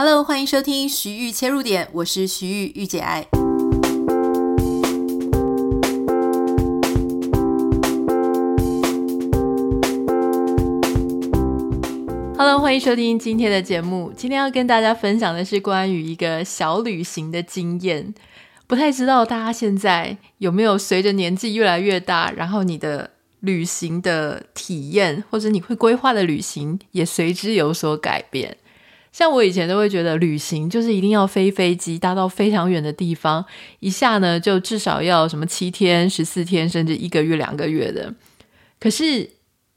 Hello，欢迎收听徐玉切入点，我是徐玉玉姐爱。Hello，欢迎收听今天的节目。今天要跟大家分享的是关于一个小旅行的经验。不太知道大家现在有没有随着年纪越来越大，然后你的旅行的体验，或者你会规划的旅行也随之有所改变。像我以前都会觉得旅行就是一定要飞飞机，搭到非常远的地方，一下呢就至少要什么七天、十四天，甚至一个月、两个月的。可是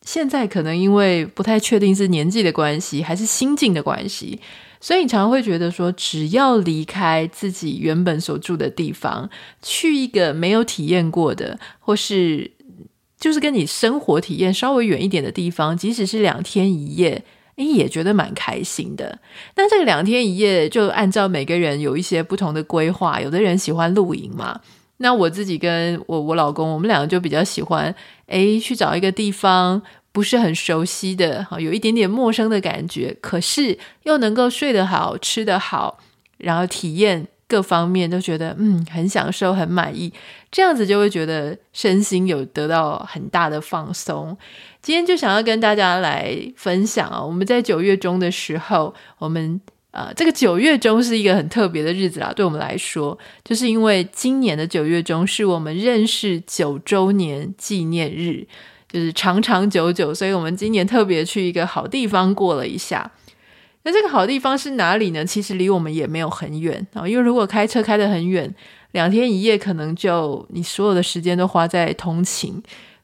现在可能因为不太确定是年纪的关系，还是心境的关系，所以你常常会觉得说，只要离开自己原本所住的地方，去一个没有体验过的，或是就是跟你生活体验稍微远一点的地方，即使是两天一夜。诶，也觉得蛮开心的。那这个两天一夜，就按照每个人有一些不同的规划。有的人喜欢露营嘛，那我自己跟我我老公，我们两个就比较喜欢，诶，去找一个地方不是很熟悉的，有一点点陌生的感觉，可是又能够睡得好、吃得好，然后体验。各方面都觉得嗯，很享受，很满意，这样子就会觉得身心有得到很大的放松。今天就想要跟大家来分享啊，我们在九月中的时候，我们呃这个九月中是一个很特别的日子啦，对我们来说，就是因为今年的九月中是我们认识九周年纪念日，就是长长久久，所以我们今年特别去一个好地方过了一下。那这个好地方是哪里呢？其实离我们也没有很远啊，因为如果开车开得很远，两天一夜可能就你所有的时间都花在通勤，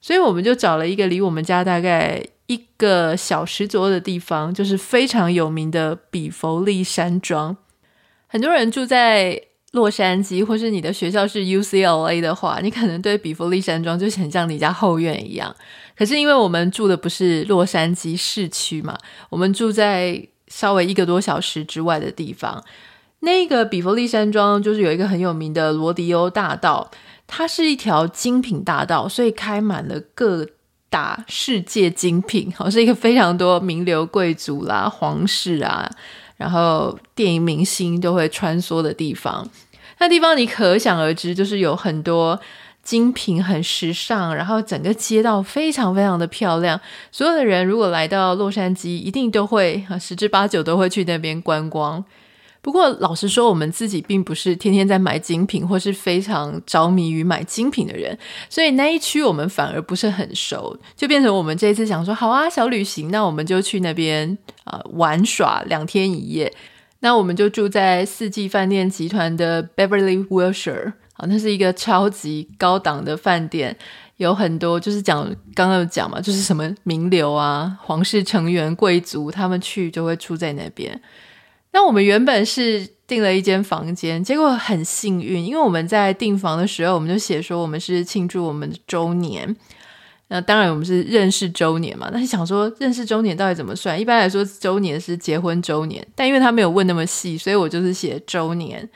所以我们就找了一个离我们家大概一个小时左右的地方，就是非常有名的比佛利山庄。很多人住在洛杉矶，或是你的学校是 UCLA 的话，你可能对比佛利山庄就很像你家后院一样。可是因为我们住的不是洛杉矶市区嘛，我们住在稍微一个多小时之外的地方，那个比佛利山庄就是有一个很有名的罗迪欧大道，它是一条精品大道，所以开满了各大世界精品，好，是一个非常多名流贵族啦、皇室啊，然后电影明星都会穿梭的地方。那地方你可想而知，就是有很多。精品很时尚，然后整个街道非常非常的漂亮。所有的人如果来到洛杉矶，一定都会十之八九都会去那边观光。不过老实说，我们自己并不是天天在买精品，或是非常着迷于买精品的人，所以那一区我们反而不是很熟，就变成我们这一次想说，好啊，小旅行，那我们就去那边啊、玩耍两天一夜。那我们就住在四季饭店集团的 Beverly Wilshire。啊，那是一个超级高档的饭店，有很多就是讲刚刚有讲嘛，就是什么名流啊、皇室成员、贵族，他们去就会住在那边。那我们原本是订了一间房间，结果很幸运，因为我们在订房的时候，我们就写说我们是庆祝我们的周年。那当然我们是认识周年嘛，那你想说认识周年到底怎么算？一般来说周年是结婚周年，但因为他没有问那么细，所以我就是写周年。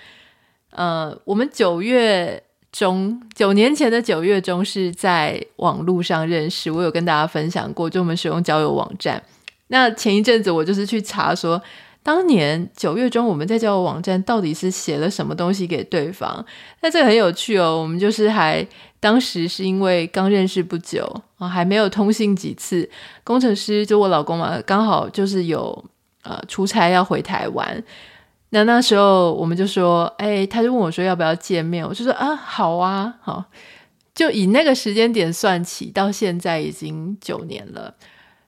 呃，我们九月中，九年前的九月中是在网络上认识，我有跟大家分享过，就我们使用交友网站。那前一阵子我就是去查说，当年九月中我们在交友网站到底是写了什么东西给对方？那这个很有趣哦，我们就是还当时是因为刚认识不久啊，还没有通信几次，工程师就我老公嘛，刚好就是有呃出差要回台湾。那那时候我们就说，哎，他就问我说要不要见面，我就说啊，好啊，好，就以那个时间点算起，到现在已经九年了，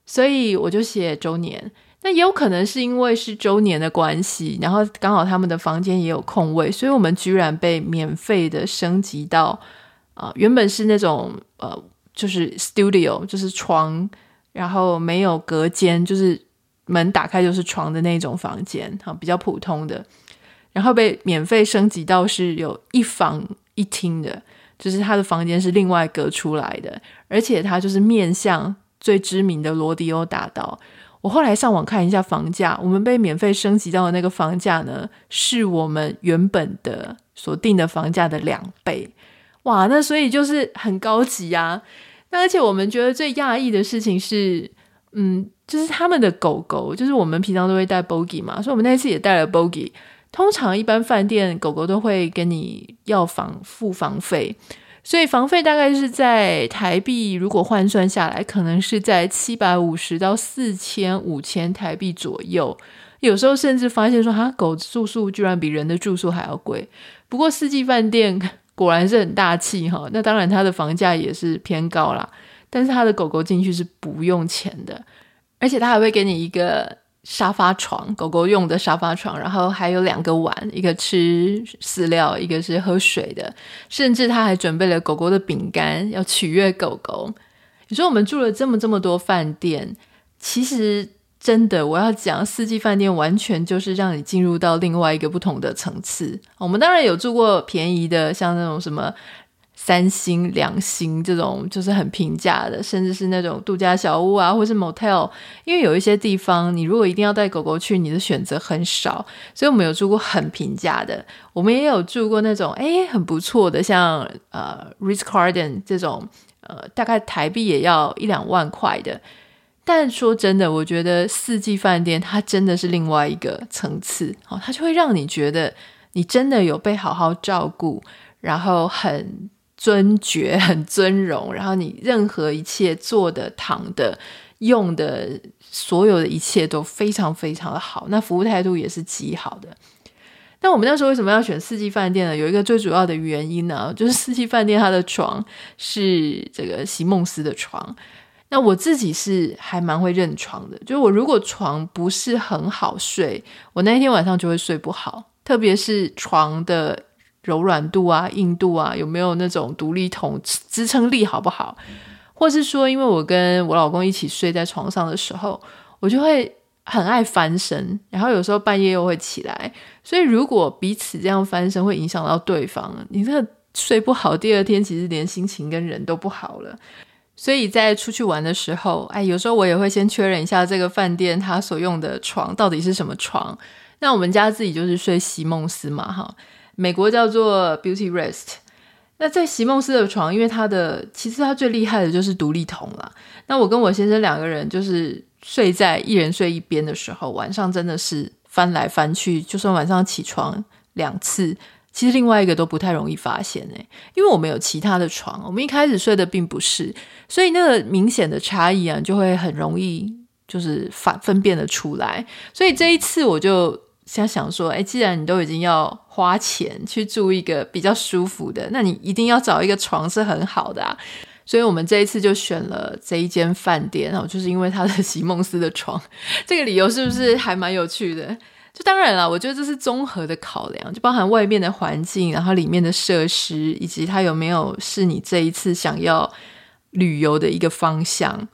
所以我就写周年。那也有可能是因为是周年的关系，然后刚好他们的房间也有空位，所以我们居然被免费的升级到啊、原本是那种呃，就是 studio，就是床，然后没有隔间，就是。门打开就是床的那种房间，哈，比较普通的，然后被免费升级到是有一房一厅的，就是他的房间是另外隔出来的，而且他就是面向最知名的罗迪欧大道。我后来上网看一下房价，我们被免费升级到的那个房价呢，是我们原本的所定的房价的两倍，哇，那所以就是很高级啊。那而且我们觉得最讶异的事情是。嗯，就是他们的狗狗，就是我们平常都会带 Bogie 嘛，所以我们那次也带了 Bogie。通常一般饭店狗狗都会跟你要房付房费，所以房费大概是在台币，如果换算下来，可能是在七百五十到四千五千台币左右。有时候甚至发现说，哈，狗住宿居然比人的住宿还要贵。不过四季饭店 果然是很大气哈，那当然它的房价也是偏高啦。但是它的狗狗进去是不用钱的，而且它还会给你一个。沙发床，狗狗用的沙发床，然后还有两个碗，一个吃饲料，一个是喝水的，甚至他还准备了狗狗的饼干，要取悦狗狗。你说我们住了这么这么多饭店，其实真的我要讲，四季饭店完全就是让你进入到另外一个不同的层次。我们当然有住过便宜的，像那种什么。三星、两星这种就是很平价的，甚至是那种度假小屋啊，或是 motel。因为有一些地方，你如果一定要带狗狗去，你的选择很少，所以我们有住过很平价的，我们也有住过那种诶很不错的，像呃 r i t z c a r d e n 这种，呃大概台币也要一两万块的。但说真的，我觉得四季饭店它真的是另外一个层次哦，它就会让你觉得你真的有被好好照顾，然后很。尊爵 很尊荣，然后你任何一切做的、躺的、用的，所有的一切都非常非常的好。那服务态度也是极好的。那我们那时候为什么要选四季饭店呢？有一个最主要的原因呢，就是四季饭店它的床是这个席梦思的床。那我自己是还蛮会认床的，就是我如果床不是很好睡，我那天晚上就会睡不好，特别是床的。柔软度啊，硬度啊，有没有那种独立筒支撑力好不好？或是说，因为我跟我老公一起睡在床上的时候，我就会很爱翻身，然后有时候半夜又会起来，所以如果彼此这样翻身会影响到对方，你这睡不好，第二天其实连心情跟人都不好了。所以在出去玩的时候，哎，有时候我也会先确认一下这个饭店它所用的床到底是什么床。那我们家自己就是睡席梦思嘛，哈。美国叫做 Beauty Rest，那在席梦思的床，因为它的其实它最厉害的就是独立筒啦。那我跟我先生两个人就是睡在一人睡一边的时候，晚上真的是翻来翻去，就算晚上起床两次，其实另外一个都不太容易发现诶，因为我们有其他的床，我们一开始睡的并不是，所以那个明显的差异啊，就会很容易就是反分辨得出来。所以这一次我就。想想说，哎，既然你都已经要花钱去住一个比较舒服的，那你一定要找一个床是很好的啊。所以我们这一次就选了这一间饭店，然后就是因为它的席梦思的床，这个理由是不是还蛮有趣的？就当然了，我觉得这是综合的考量，就包含外面的环境，然后里面的设施，以及它有没有是你这一次想要旅游的一个方向。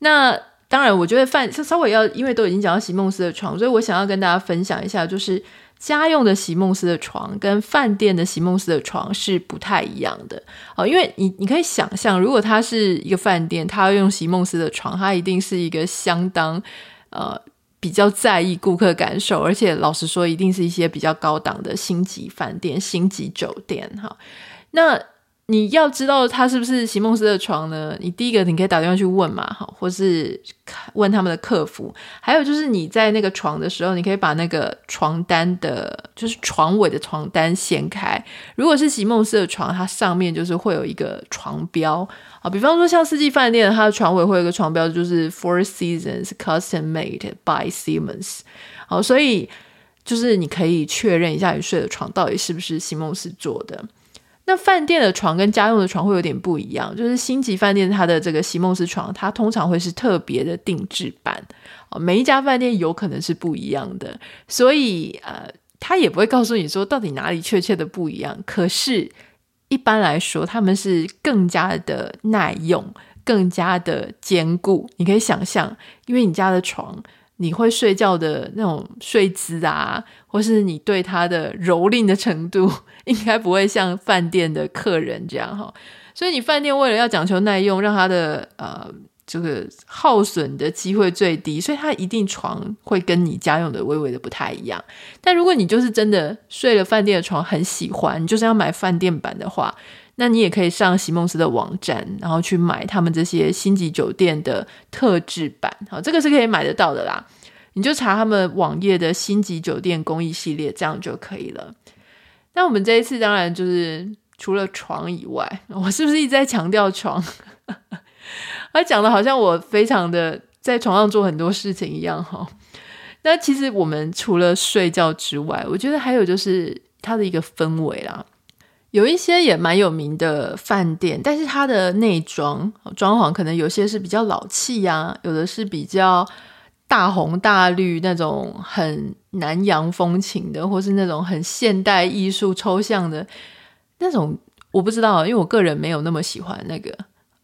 那。当然，我觉得饭稍微要，因为都已经讲到席梦思的床，所以我想要跟大家分享一下，就是家用的席梦思的床跟饭店的席梦思的床是不太一样的哦。因为你你可以想象，如果它是一个饭店，它要用席梦思的床，它一定是一个相当呃比较在意顾客感受，而且老实说，一定是一些比较高档的星级饭店、星级酒店哈。那你要知道他是不是席梦思的床呢？你第一个你可以打电话去问嘛，哈，或是问他们的客服。还有就是你在那个床的时候，你可以把那个床单的，就是床尾的床单掀开。如果是席梦思的床，它上面就是会有一个床标啊，比方说像四季饭店，它的床尾会有一个床标，就是 Four Seasons Custom Made by Siemens。好，所以就是你可以确认一下你睡的床到底是不是席梦思做的。那饭店的床跟家用的床会有点不一样，就是星级饭店它的这个席梦思床，它通常会是特别的定制版，每一家饭店有可能是不一样的，所以呃，他也不会告诉你说到底哪里确切的不一样。可是，一般来说，他们是更加的耐用，更加的坚固。你可以想象，因为你家的床。你会睡觉的那种睡姿啊，或是你对它的蹂躏的程度，应该不会像饭店的客人这样哈。所以你饭店为了要讲求耐用，让它的呃这个耗损的机会最低，所以它一定床会跟你家用的微微的不太一样。但如果你就是真的睡了饭店的床很喜欢，你就是要买饭店版的话，那你也可以上席梦思的网站，然后去买他们这些星级酒店的特制版，好，这个是可以买得到的啦。你就查他们网页的星级酒店公益系列，这样就可以了。那我们这一次当然就是除了床以外，我是不是一直在强调床？他讲的好像我非常的在床上做很多事情一样哈。那其实我们除了睡觉之外，我觉得还有就是它的一个氛围啦。有一些也蛮有名的饭店，但是它的内装装潢可能有些是比较老气呀，有的是比较大红大绿那种很南洋风情的，或是那种很现代艺术抽象的那种，我不知道，因为我个人没有那么喜欢那个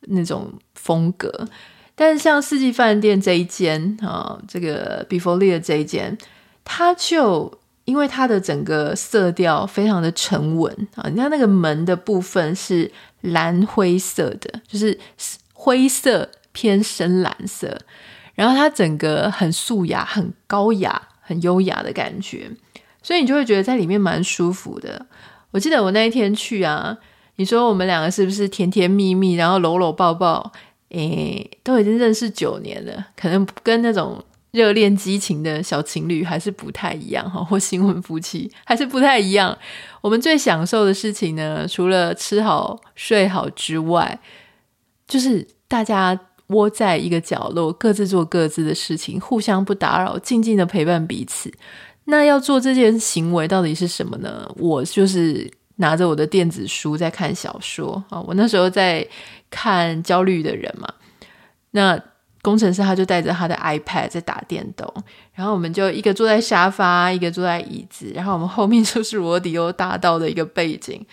那种风格。但是像四季饭店这一间啊，这个比佛利的这一间，它就。因为它的整个色调非常的沉稳啊，你看那个门的部分是蓝灰色的，就是灰色偏深蓝色，然后它整个很素雅、很高雅、很优雅的感觉，所以你就会觉得在里面蛮舒服的。我记得我那一天去啊，你说我们两个是不是甜甜蜜蜜，然后搂搂抱抱，诶，都已经认识九年了，可能跟那种。热恋激情的小情侣还是不太一样哈，或新婚夫妻还是不太一样。我们最享受的事情呢，除了吃好睡好之外，就是大家窝在一个角落，各自做各自的事情，互相不打扰，静静的陪伴彼此。那要做这件行为到底是什么呢？我就是拿着我的电子书在看小说啊，我那时候在看《焦虑的人》嘛，那。工程师他就带着他的 iPad 在打电动，然后我们就一个坐在沙发，一个坐在椅子，然后我们后面就是罗迪欧大道的一个背景。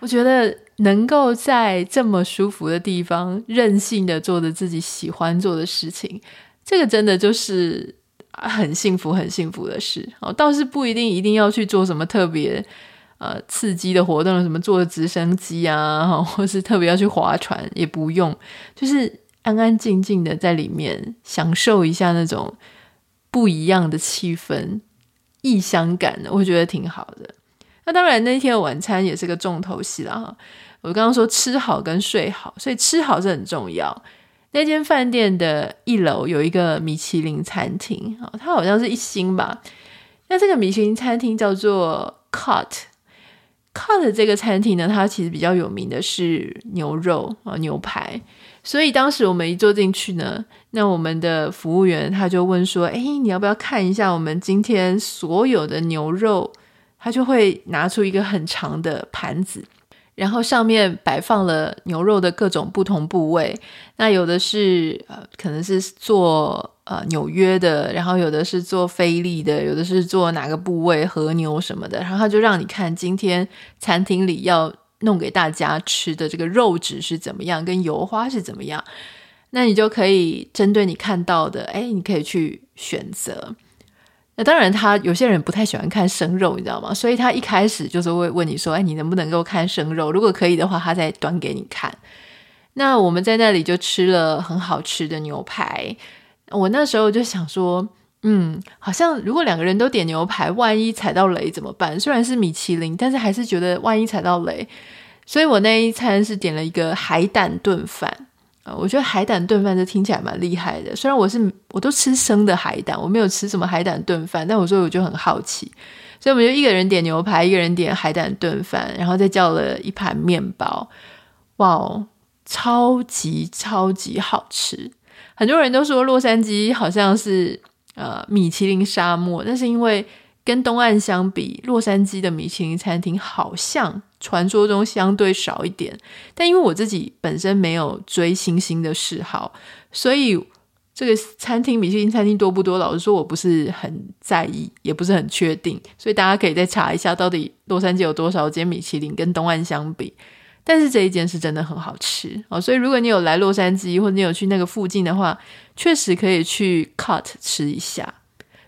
我觉得能够在这么舒服的地方任性的做着自己喜欢做的事情，这个真的就是很幸福、很幸福的事。哦，倒是不一定一定要去做什么特别呃刺激的活动，什么坐直升机啊，或是特别要去划船，也不用，就是。安安静静的在里面享受一下那种不一样的气氛、异乡感，我觉得挺好的。那当然，那天的晚餐也是个重头戏了哈。我刚刚说吃好跟睡好，所以吃好是很重要。那间饭店的一楼有一个米其林餐厅啊，它好像是一星吧。那这个米其林餐厅叫做 Cut，Cut 这个餐厅呢，它其实比较有名的是牛肉啊，牛排。所以当时我们一坐进去呢，那我们的服务员他就问说：“哎，你要不要看一下我们今天所有的牛肉？”他就会拿出一个很长的盘子，然后上面摆放了牛肉的各种不同部位。那有的是呃，可能是做呃纽约的，然后有的是做菲力的，有的是做哪个部位和牛什么的。然后他就让你看今天餐厅里要。弄给大家吃的这个肉质是怎么样，跟油花是怎么样，那你就可以针对你看到的，哎，你可以去选择。那当然，他有些人不太喜欢看生肉，你知道吗？所以他一开始就是会问你说，哎，你能不能够看生肉？如果可以的话，他再端给你看。那我们在那里就吃了很好吃的牛排。我那时候就想说。嗯，好像如果两个人都点牛排，万一踩到雷怎么办？虽然是米其林，但是还是觉得万一踩到雷。所以我那一餐是点了一个海胆炖饭我觉得海胆炖饭这听起来蛮厉害的。虽然我是我都吃生的海胆，我没有吃什么海胆炖饭，但我说我就很好奇，所以我们就一个人点牛排，一个人点海胆炖饭，然后再叫了一盘面包。哇哦，超级超级好吃！很多人都说洛杉矶好像是。呃，米其林沙漠，但是因为跟东岸相比，洛杉矶的米其林餐厅好像传说中相对少一点。但因为我自己本身没有追星星的嗜好，所以这个餐厅米其林餐厅多不多，老实说我不是很在意，也不是很确定。所以大家可以再查一下，到底洛杉矶有多少间米其林跟东岸相比。但是这一间是真的很好吃哦，所以如果你有来洛杉矶，或者你有去那个附近的话，确实可以去 Cut 吃一下。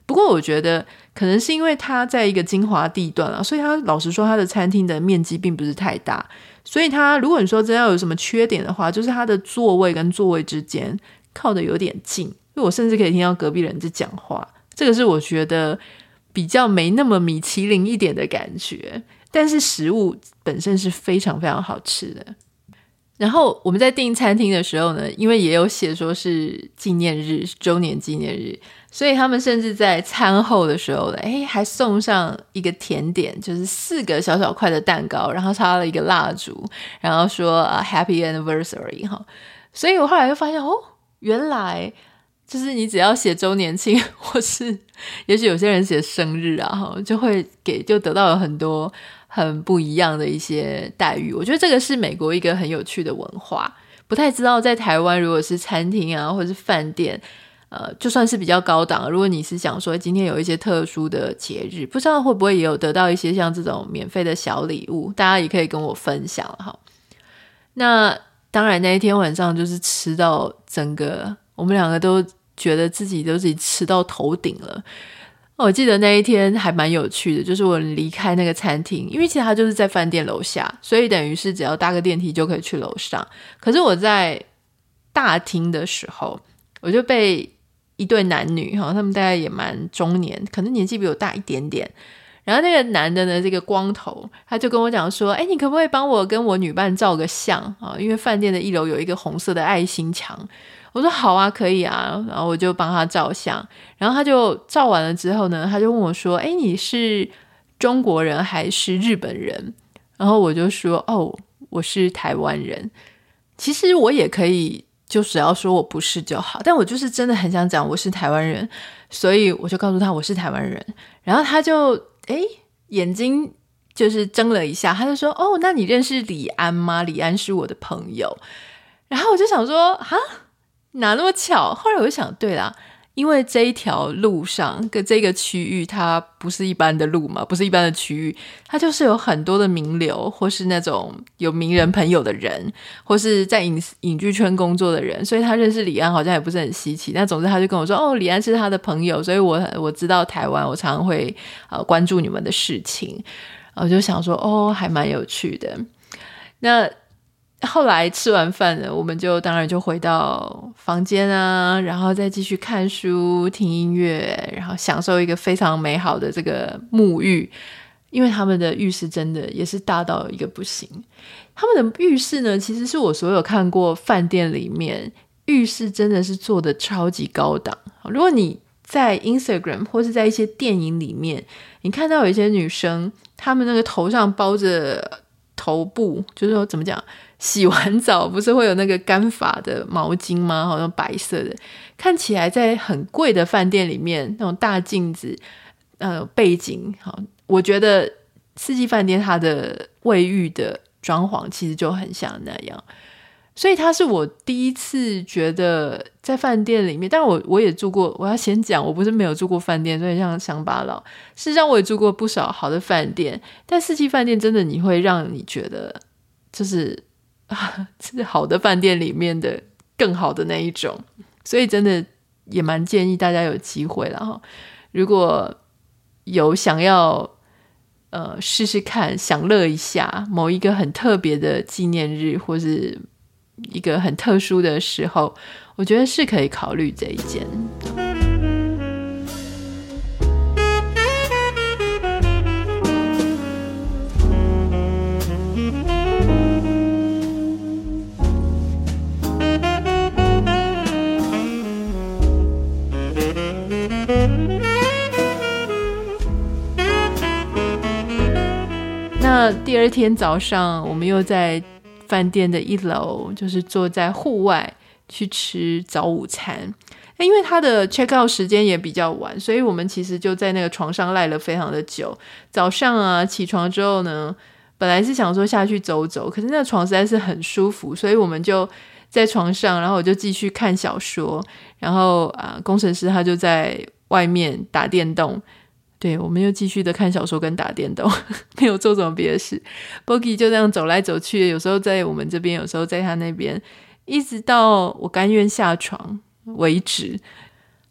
不过我觉得可能是因为它在一个精华地段啊，所以它老实说，它的餐厅的面积并不是太大，所以它如果你说真要有什么缺点的话，就是它的座位跟座位之间靠得有点近，因为我甚至可以听到隔壁人在讲话，这个是我觉得比较没那么米其林一点的感觉。但是食物本身是非常非常好吃的。然后我们在订餐厅的时候呢，因为也有写说是纪念日、周年纪念日，所以他们甚至在餐后的时候呢，哎，还送上一个甜点，就是四个小小块的蛋糕，然后插了一个蜡烛，然后说啊 Happy Anniversary 哈。所以我后来就发现哦，原来就是你只要写周年庆，或是也许有些人写生日啊，哈，就会给就得到了很多。很不一样的一些待遇，我觉得这个是美国一个很有趣的文化。不太知道在台湾，如果是餐厅啊，或者是饭店，呃，就算是比较高档，如果你是想说今天有一些特殊的节日，不知道会不会也有得到一些像这种免费的小礼物，大家也可以跟我分享哈。那当然那一天晚上就是吃到整个，我们两个都觉得自己都自己吃到头顶了。我记得那一天还蛮有趣的，就是我离开那个餐厅，因为其实它就是在饭店楼下，所以等于是只要搭个电梯就可以去楼上。可是我在大厅的时候，我就被一对男女哈，他们大概也蛮中年，可能年纪比我大一点点。然后那个男的呢，这个光头，他就跟我讲说：“哎，你可不可以帮我跟我女伴照个相啊？因为饭店的一楼有一个红色的爱心墙。”我说好啊，可以啊，然后我就帮他照相，然后他就照完了之后呢，他就问我说：“哎，你是中国人还是日本人？”然后我就说：“哦，我是台湾人。”其实我也可以，就只要说我不是就好，但我就是真的很想讲我是台湾人，所以我就告诉他我是台湾人，然后他就哎眼睛就是睁了一下，他就说：“哦，那你认识李安吗？李安是我的朋友。”然后我就想说：“哈。”哪那么巧？后来我就想，对啦，因为这一条路上跟这个区域，它不是一般的路嘛，不是一般的区域，它就是有很多的名流，或是那种有名人朋友的人，或是在影影剧圈工作的人，所以他认识李安好像也不是很稀奇。那总之他就跟我说，哦，李安是他的朋友，所以我我知道台湾，我常常会呃关注你们的事情，我就想说，哦，还蛮有趣的。那。后来吃完饭了，我们就当然就回到房间啊，然后再继续看书、听音乐，然后享受一个非常美好的这个沐浴。因为他们的浴室真的也是大到一个不行。他们的浴室呢，其实是我所有看过饭店里面浴室真的是做的超级高档。如果你在 Instagram 或是在一些电影里面，你看到有一些女生，她们那个头上包着头部，就是说怎么讲？洗完澡不是会有那个干发的毛巾吗？好像白色的，看起来在很贵的饭店里面那种大镜子，呃，背景好，我觉得四季饭店它的卫浴的装潢其实就很像那样，所以它是我第一次觉得在饭店里面，但我我也住过，我要先讲，我不是没有住过饭店，所以像乡巴佬，事实上我也住过不少好的饭店，但四季饭店真的你会让你觉得就是。啊，是好的饭店里面的更好的那一种，所以真的也蛮建议大家有机会了哈。如果有想要呃试试看享乐一下某一个很特别的纪念日，或是一个很特殊的时候，我觉得是可以考虑这一间。那第二天早上，我们又在饭店的一楼，就是坐在户外去吃早午餐。因为他的 check out 时间也比较晚，所以我们其实就在那个床上赖了非常的久。早上啊，起床之后呢，本来是想说下去走走，可是那个床实在是很舒服，所以我们就在床上，然后我就继续看小说，然后啊，工程师他就在外面打电动。对，我们又继续的看小说跟打电动，没有做什么别的事。bogie 就这样走来走去，有时候在我们这边，有时候在他那边，一直到我甘愿下床为止。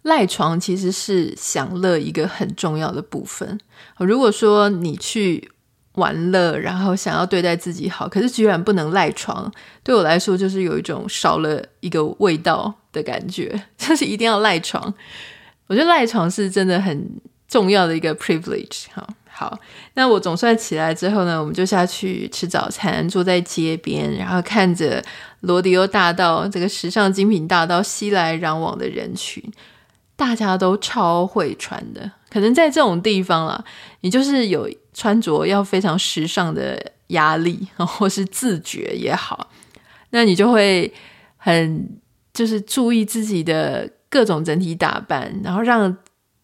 赖床其实是享乐一个很重要的部分。如果说你去玩乐，然后想要对待自己好，可是居然不能赖床，对我来说就是有一种少了一个味道的感觉，就是一定要赖床。我觉得赖床是真的很。重要的一个 privilege 哈，好，那我总算起来之后呢，我们就下去吃早餐，坐在街边，然后看着罗迪欧大道这个时尚精品大道熙来攘往的人群，大家都超会穿的。可能在这种地方啦，你就是有穿着要非常时尚的压力，或是自觉也好，那你就会很就是注意自己的各种整体打扮，然后让。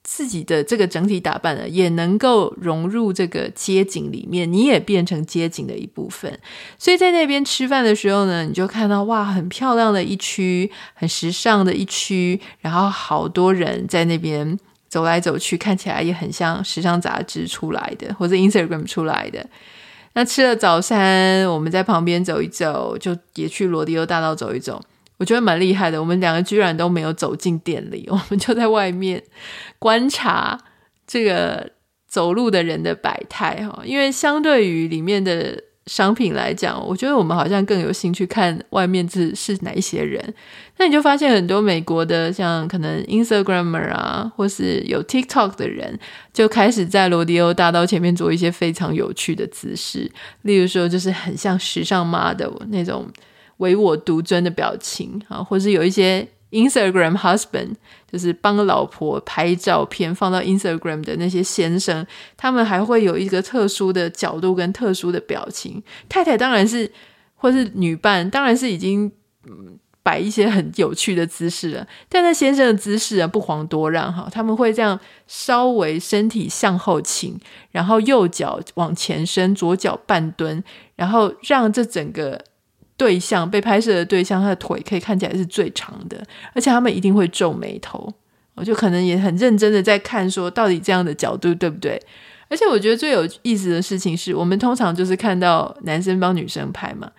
自己的这个整体打扮呢，也能够融入这个街景里面，你也变成街景的一部分。所以在那边吃饭的时候呢，你就看到哇，很漂亮的一区，很时尚的一区，然后好多人在那边走来走去，看起来也很像时尚杂志出来的，或者 Instagram 出来的。那吃了早餐，我们在旁边走一走，就也去罗迪欧大道走一走。我觉得蛮厉害的，我们两个居然都没有走进店里，我们就在外面观察这个走路的人的百态哈。因为相对于里面的商品来讲，我觉得我们好像更有兴趣看外面是是哪一些人。那你就发现很多美国的，像可能 Instagramer 啊，或是有 TikTok 的人，就开始在罗迪欧大道前面做一些非常有趣的姿势，例如说就是很像时尚 model 那种。唯我独尊的表情啊，或是有一些 Instagram husband，就是帮老婆拍照片放到 Instagram 的那些先生，他们还会有一个特殊的角度跟特殊的表情。太太当然是，或是女伴当然是已经摆一些很有趣的姿势了，但那先生的姿势啊不遑多让哈，他们会这样稍微身体向后倾，然后右脚往前伸，左脚半蹲，然后让这整个。对象被拍摄的对象，他的腿可以看起来是最长的，而且他们一定会皱眉头，我就可能也很认真的在看，说到底这样的角度对不对？而且我觉得最有意思的事情是，我们通常就是看到男生帮女生拍嘛，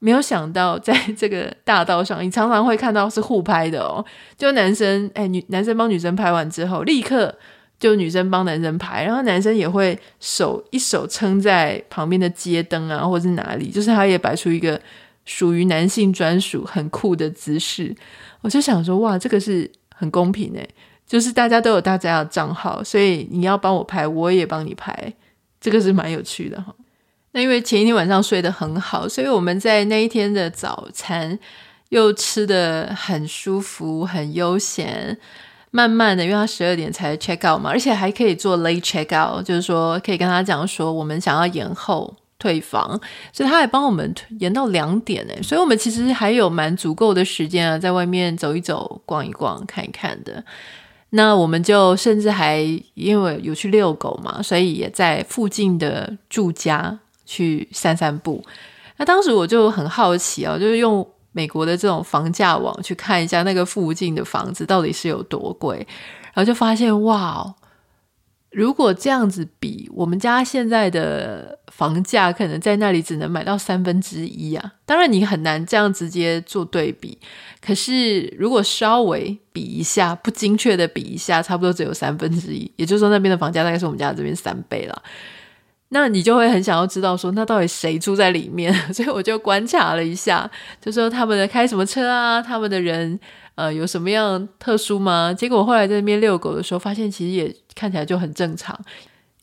没有想到在这个大道上，你常常会看到是互拍的哦，就男生哎女男生帮女生拍完之后，立刻就女生帮男生拍，然后男生也会手一手撑在旁边的街灯啊，或者是哪里，就是他也摆出一个。属于男性专属很酷的姿势，我就想说，哇，这个是很公平诶，就是大家都有大家的账号，所以你要帮我拍，我也帮你拍，这个是蛮有趣的哈。那因为前一天晚上睡得很好，所以我们在那一天的早餐又吃得很舒服、很悠闲。慢慢的，因为他十二点才 check out 嘛，而且还可以做 late check out，就是说可以跟他讲说，我们想要延后。退房，所以他还帮我们延到两点呢，所以我们其实还有蛮足够的时间啊，在外面走一走、逛一逛、看一看的。那我们就甚至还因为有去遛狗嘛，所以也在附近的住家去散散步。那当时我就很好奇啊，就是用美国的这种房价网去看一下那个附近的房子到底是有多贵，然后就发现哇。如果这样子比，我们家现在的房价可能在那里只能买到三分之一啊。当然，你很难这样直接做对比。可是，如果稍微比一下，不精确的比一下，差不多只有三分之一。也就是说，那边的房价大概是我们家这边三倍了。那你就会很想要知道说，那到底谁住在里面？所以我就观察了一下，就说他们的开什么车啊，他们的人。呃，有什么样特殊吗？结果后来在那边遛狗的时候，发现其实也看起来就很正常，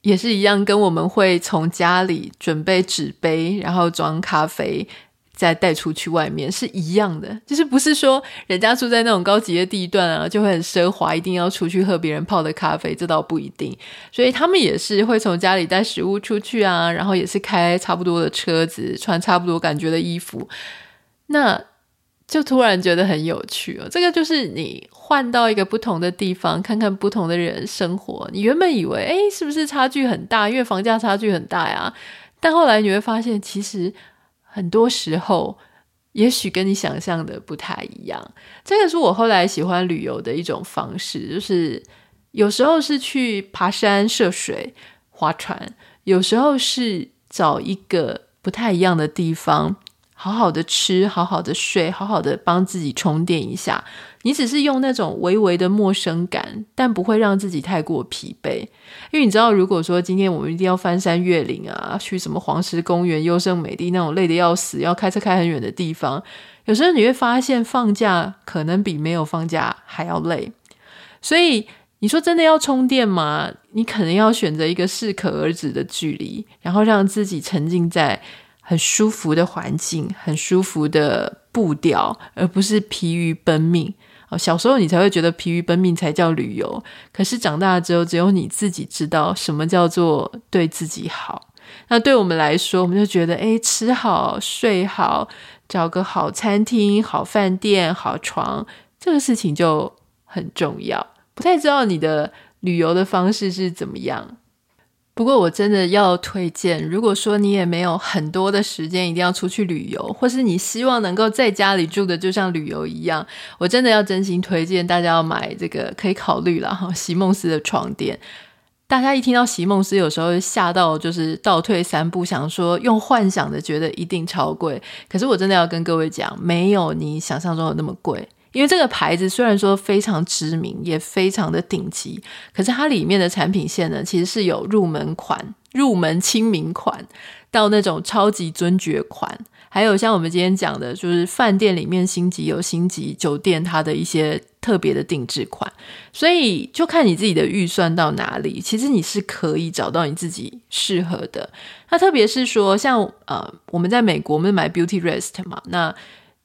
也是一样，跟我们会从家里准备纸杯，然后装咖啡，再带出去外面是一样的。就是不是说人家住在那种高级的地段啊，就会很奢华，一定要出去喝别人泡的咖啡，这倒不一定。所以他们也是会从家里带食物出去啊，然后也是开差不多的车子，穿差不多感觉的衣服。那。就突然觉得很有趣哦，这个就是你换到一个不同的地方，看看不同的人生活。你原本以为，诶，是不是差距很大？因为房价差距很大呀。但后来你会发现，其实很多时候，也许跟你想象的不太一样。这个是我后来喜欢旅游的一种方式，就是有时候是去爬山、涉水、划船，有时候是找一个不太一样的地方。好好的吃，好好的睡，好好的帮自己充电一下。你只是用那种微微的陌生感，但不会让自己太过疲惫。因为你知道，如果说今天我们一定要翻山越岭啊，去什么黄石公园、优胜美地那种累得要死，要开车开很远的地方，有时候你会发现放假可能比没有放假还要累。所以你说真的要充电吗？你可能要选择一个适可而止的距离，然后让自己沉浸在很舒服的环境、很舒服的步调，而不是疲于奔命。哦，小时候你才会觉得疲于奔命才叫旅游，可是长大之后，只有你自己知道什么叫做对自己好。那对我们来说，我们就觉得，诶，吃好、睡好，找个好餐厅、好饭店、好床，这个事情就很重要。不太知道你的旅游的方式是怎么样。不过我真的要推荐，如果说你也没有很多的时间，一定要出去旅游，或是你希望能够在家里住的就像旅游一样，我真的要真心推荐大家要买这个，可以考虑了哈，席梦思的床垫。大家一听到席梦思，有时候吓到就是倒退三步，想说用幻想的觉得一定超贵，可是我真的要跟各位讲，没有你想象中的那么贵。因为这个牌子虽然说非常知名，也非常的顶级，可是它里面的产品线呢，其实是有入门款、入门亲民款，到那种超级尊爵款，还有像我们今天讲的，就是饭店里面星级有星级酒店它的一些特别的定制款，所以就看你自己的预算到哪里，其实你是可以找到你自己适合的。那特别是说，像呃，我们在美国，我们买 Beautyrest 嘛，那。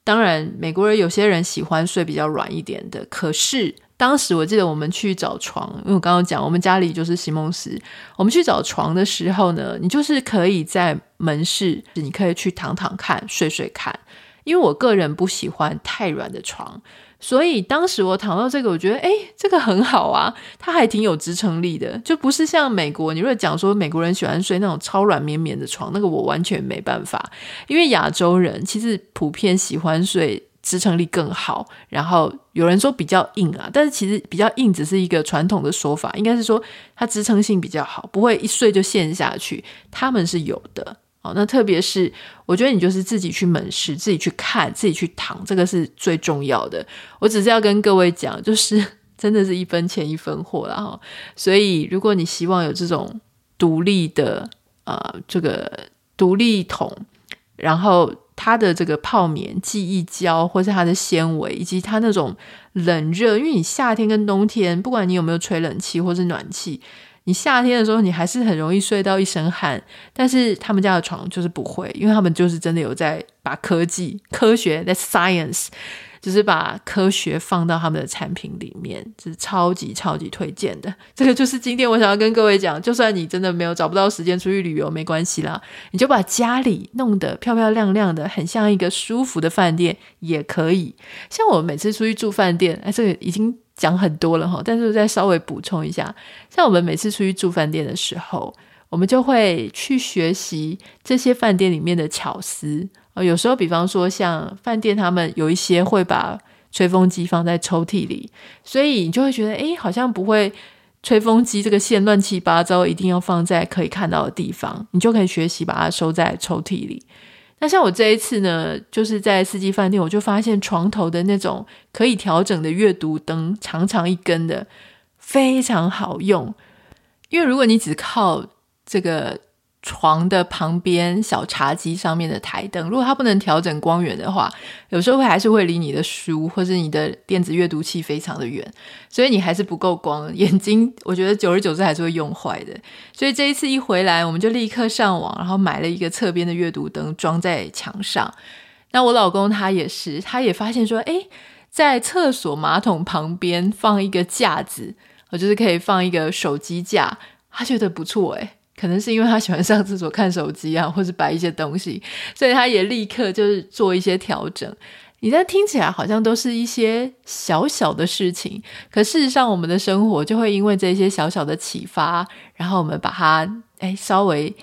当然，美国人有些人喜欢睡比较软一点的。可是当时我记得我们去找床，因为我刚刚讲我们家里就是席梦思。我们去找床的时候呢，你就是可以在门市，你可以去躺躺看、睡睡看。因为我个人不喜欢太软的床。所以当时我躺到这个，我觉得诶，这个很好啊，它还挺有支撑力的，就不是像美国。你如果讲说美国人喜欢睡那种超软绵绵的床，那个我完全没办法。因为亚洲人其实普遍喜欢睡支撑力更好，然后有人说比较硬啊，但是其实比较硬只是一个传统的说法，应该是说它支撑性比较好，不会一睡就陷下去。他们是有的。好，那特别是我觉得你就是自己去门市，自己去看，自己去躺，这个是最重要的。我只是要跟各位讲，就是 真的是一分钱一分货了哈。所以如果你希望有这种独立的呃这个独立桶，然后它的这个泡棉、记忆胶，或是它的纤维，以及它那种冷热，因为你夏天跟冬天，不管你有没有吹冷气或是暖气。你夏天的时候，你还是很容易睡到一身汗，但是他们家的床就是不会，因为他们就是真的有在把科技、科学 （the science） 就是把科学放到他们的产品里面，就是超级超级推荐的。这个就是今天我想要跟各位讲，就算你真的没有找不到时间出去旅游，没关系啦，你就把家里弄得漂漂亮亮的，很像一个舒服的饭店也可以。像我每次出去住饭店，哎，这个已经。讲很多了哈，但是再稍微补充一下，像我们每次出去住饭店的时候，我们就会去学习这些饭店里面的巧思啊。有时候，比方说像饭店，他们有一些会把吹风机放在抽屉里，所以你就会觉得，诶，好像不会吹风机这个线乱七八糟，一定要放在可以看到的地方，你就可以学习把它收在抽屉里。那像我这一次呢，就是在四季饭店，我就发现床头的那种可以调整的阅读灯，长长一根的，非常好用。因为如果你只靠这个。床的旁边小茶几上面的台灯，如果它不能调整光源的话，有时候会还是会离你的书或是你的电子阅读器非常的远，所以你还是不够光，眼睛我觉得久而久之还是会用坏的。所以这一次一回来，我们就立刻上网，然后买了一个侧边的阅读灯装在墙上。那我老公他也是，他也发现说，诶，在厕所马桶旁边放一个架子，我就是可以放一个手机架，他觉得不错，诶。可能是因为他喜欢上厕所看手机啊，或是摆一些东西，所以他也立刻就是做一些调整。你在听起来好像都是一些小小的事情，可事实上我们的生活就会因为这些小小的启发，然后我们把它诶稍微。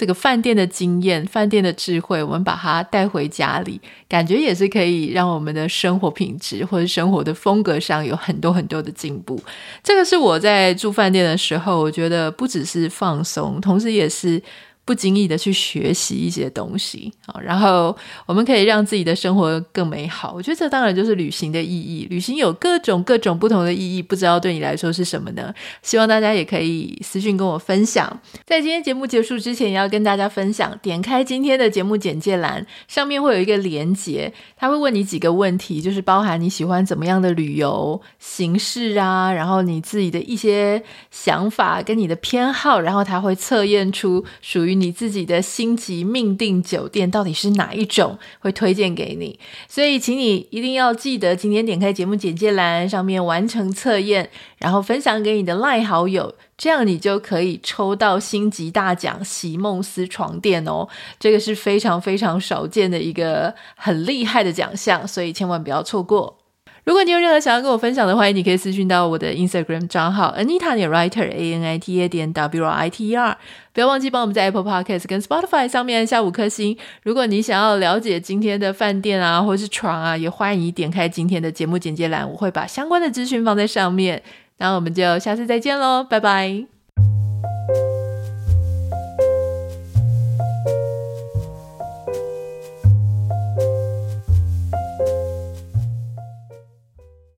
这个饭店的经验、饭店的智慧，我们把它带回家里，感觉也是可以让我们的生活品质或者生活的风格上有很多很多的进步。这个是我在住饭店的时候，我觉得不只是放松，同时也是。不经意的去学习一些东西，好，然后我们可以让自己的生活更美好。我觉得这当然就是旅行的意义。旅行有各种各种不同的意义，不知道对你来说是什么呢？希望大家也可以私信跟我分享。在今天节目结束之前，也要跟大家分享，点开今天的节目简介栏，上面会有一个连结，他会问你几个问题，就是包含你喜欢怎么样的旅游形式啊，然后你自己的一些想法跟你的偏好，然后他会测验出属于你自己的星级命定酒店到底是哪一种，会推荐给你。所以，请你一定要记得今天点开节目简介栏上面完成测验，然后分享给你的赖好友，这样你就可以抽到星级大奖席梦思床垫哦。这个是非常非常少见的一个很厉害的奖项，所以千万不要错过。如果你有任何想要跟我分享的，欢迎你可以私讯到我的 Instagram 账号 Anita 点 Writer A N I T A 点 W R I T E R。不要忘记帮我们在 Apple Podcast 跟 Spotify 上面按下五颗星。如果你想要了解今天的饭店啊，或是床啊，也欢迎你点开今天的节目简介栏，我会把相关的资讯放在上面。那我们就下次再见喽，拜拜。